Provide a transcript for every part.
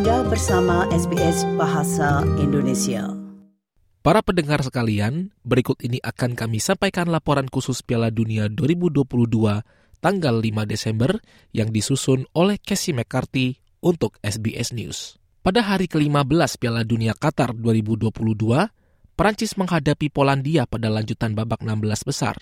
Anda bersama SBS Bahasa Indonesia. Para pendengar sekalian, berikut ini akan kami sampaikan laporan khusus Piala Dunia 2022 tanggal 5 Desember yang disusun oleh Casey McCarthy untuk SBS News. Pada hari ke-15 Piala Dunia Qatar 2022, Prancis menghadapi Polandia pada lanjutan babak 16 besar.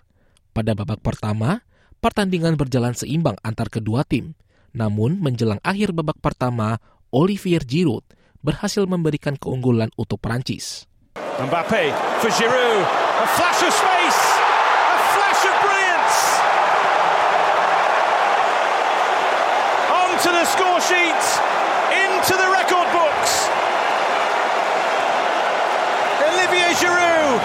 Pada babak pertama, pertandingan berjalan seimbang antar kedua tim. Namun, menjelang akhir babak pertama, Olivier Giroud berhasil memberikan keunggulan untuk Prancis. Mbappe for Giroud, a flash of space, a flash of brilliance. Onto the score sheet, into the record books. Olivier Giroud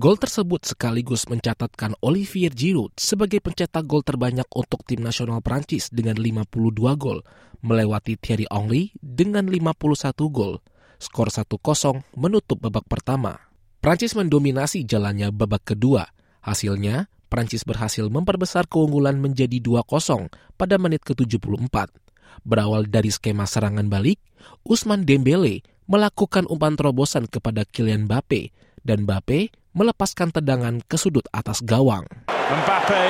Gol tersebut sekaligus mencatatkan Olivier Giroud sebagai pencetak gol terbanyak untuk tim nasional Prancis dengan 52 gol, melewati Thierry Henry dengan 51 gol. Skor 1-0 menutup babak pertama. Prancis mendominasi jalannya babak kedua. Hasilnya, Prancis berhasil memperbesar keunggulan menjadi 2-0 pada menit ke-74. Berawal dari skema serangan balik, Usman Dembele melakukan umpan terobosan kepada Kylian Mbappe dan Mbappe melepaskan tendangan ke sudut atas gawang. Mbappe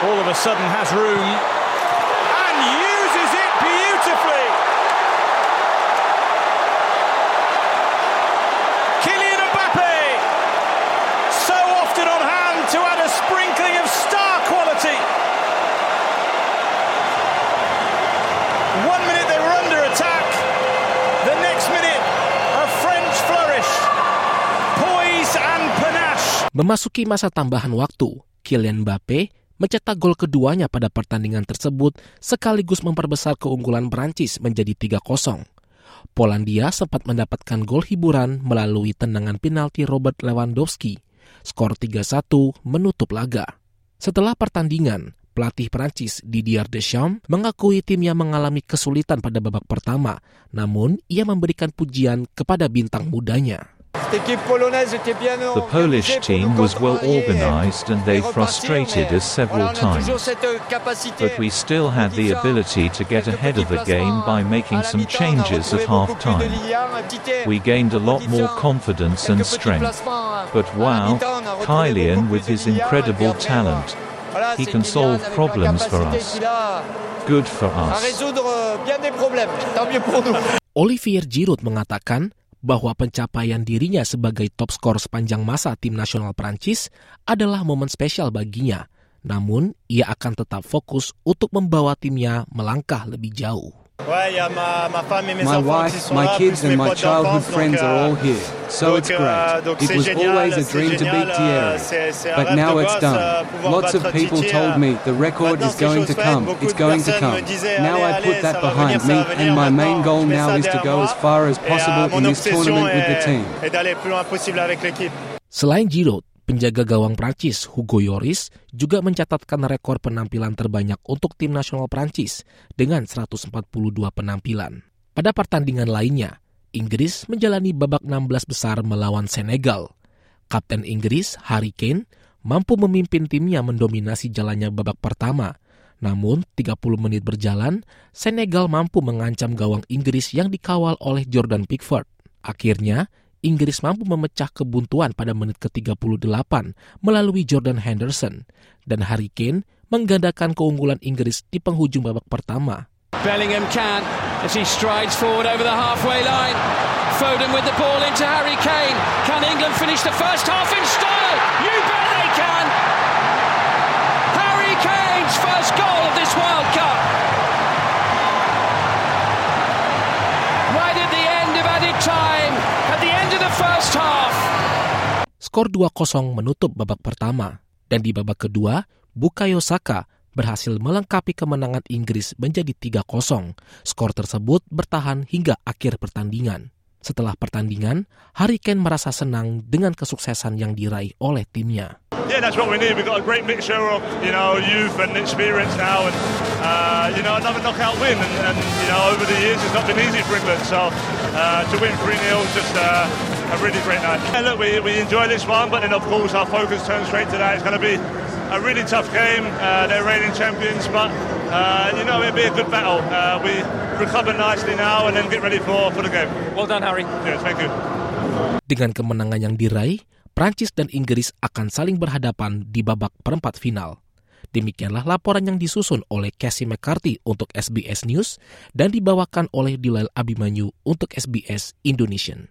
all of a sudden has room and uses it beautifully. Memasuki masa tambahan waktu, Kylian Mbappe mencetak gol keduanya pada pertandingan tersebut sekaligus memperbesar keunggulan Prancis menjadi 3-0. Polandia sempat mendapatkan gol hiburan melalui tendangan penalti Robert Lewandowski. Skor 3-1 menutup laga. Setelah pertandingan, pelatih Prancis Didier Deschamps mengakui timnya mengalami kesulitan pada babak pertama, namun ia memberikan pujian kepada bintang mudanya. The Polish team was well organised and they frustrated us several times. But we still had the ability to get ahead of the game by making some changes at half time. We gained a lot more confidence and strength. But wow, Kylian with his incredible talent. He can solve problems for us. Good for us. Olivier Giroud mengatakan bahwa pencapaian dirinya sebagai top skor sepanjang masa tim nasional Prancis adalah momen spesial baginya. Namun, ia akan tetap fokus untuk membawa timnya melangkah lebih jauh. My wife, my kids, and my childhood friends are all here, so it's great. It was always a dream to beat Thierry, but now it's done. Lots of people told me the record is going to come, it's going to come. Now I put that behind me, and my main goal now is to go as far as possible in this tournament with the team. Selain Giroud, penjaga gawang Prancis Hugo Lloris juga mencatatkan rekor penampilan terbanyak untuk tim nasional Prancis dengan 142 penampilan. Pada pertandingan lainnya, Inggris menjalani babak 16 besar melawan Senegal. Kapten Inggris Harry Kane mampu memimpin timnya mendominasi jalannya babak pertama. Namun, 30 menit berjalan, Senegal mampu mengancam gawang Inggris yang dikawal oleh Jordan Pickford. Akhirnya, Inggris mampu memecah kebuntuan pada menit ke-38 melalui Jordan Henderson dan Harry Kane menggandakan keunggulan Inggris di penghujung babak pertama. Bellingham can as he strides forward over the halfway line. Foden with the ball into Harry Kane. Can England finish the first half in style? You Skor 2-0 menutup babak pertama dan di babak kedua, Bukayo Saka berhasil melengkapi kemenangan Inggris menjadi 3-0. Skor tersebut bertahan hingga akhir pertandingan. Setelah pertandingan, Harry Kane merasa senang dengan kesuksesan yang diraih oleh timnya. Yeah, that's what we need. We've got a great mixture of, you know, youth and experience now, and uh, you know, another knockout win. And, and you know, over the years, it's not been easy for England. So uh, to win 3 0 just uh, a really great night. Yeah, look, we, we enjoy this one, but then of course our focus turns straight to that. It's going to be a really tough game. Uh, they're reigning champions, but uh, you know it'll be a good battle. Uh, we recover nicely now and then get ready for, for the game. Well done, Harry. Yeah, thank you. Dengan kemenangan yang diraih, Prancis dan Inggris akan saling berhadapan di babak perempat final. Demikianlah laporan yang disusun oleh Casey McCarthy untuk SBS News dan dibawakan oleh Dilail Abimanyu untuk SBS Indonesian.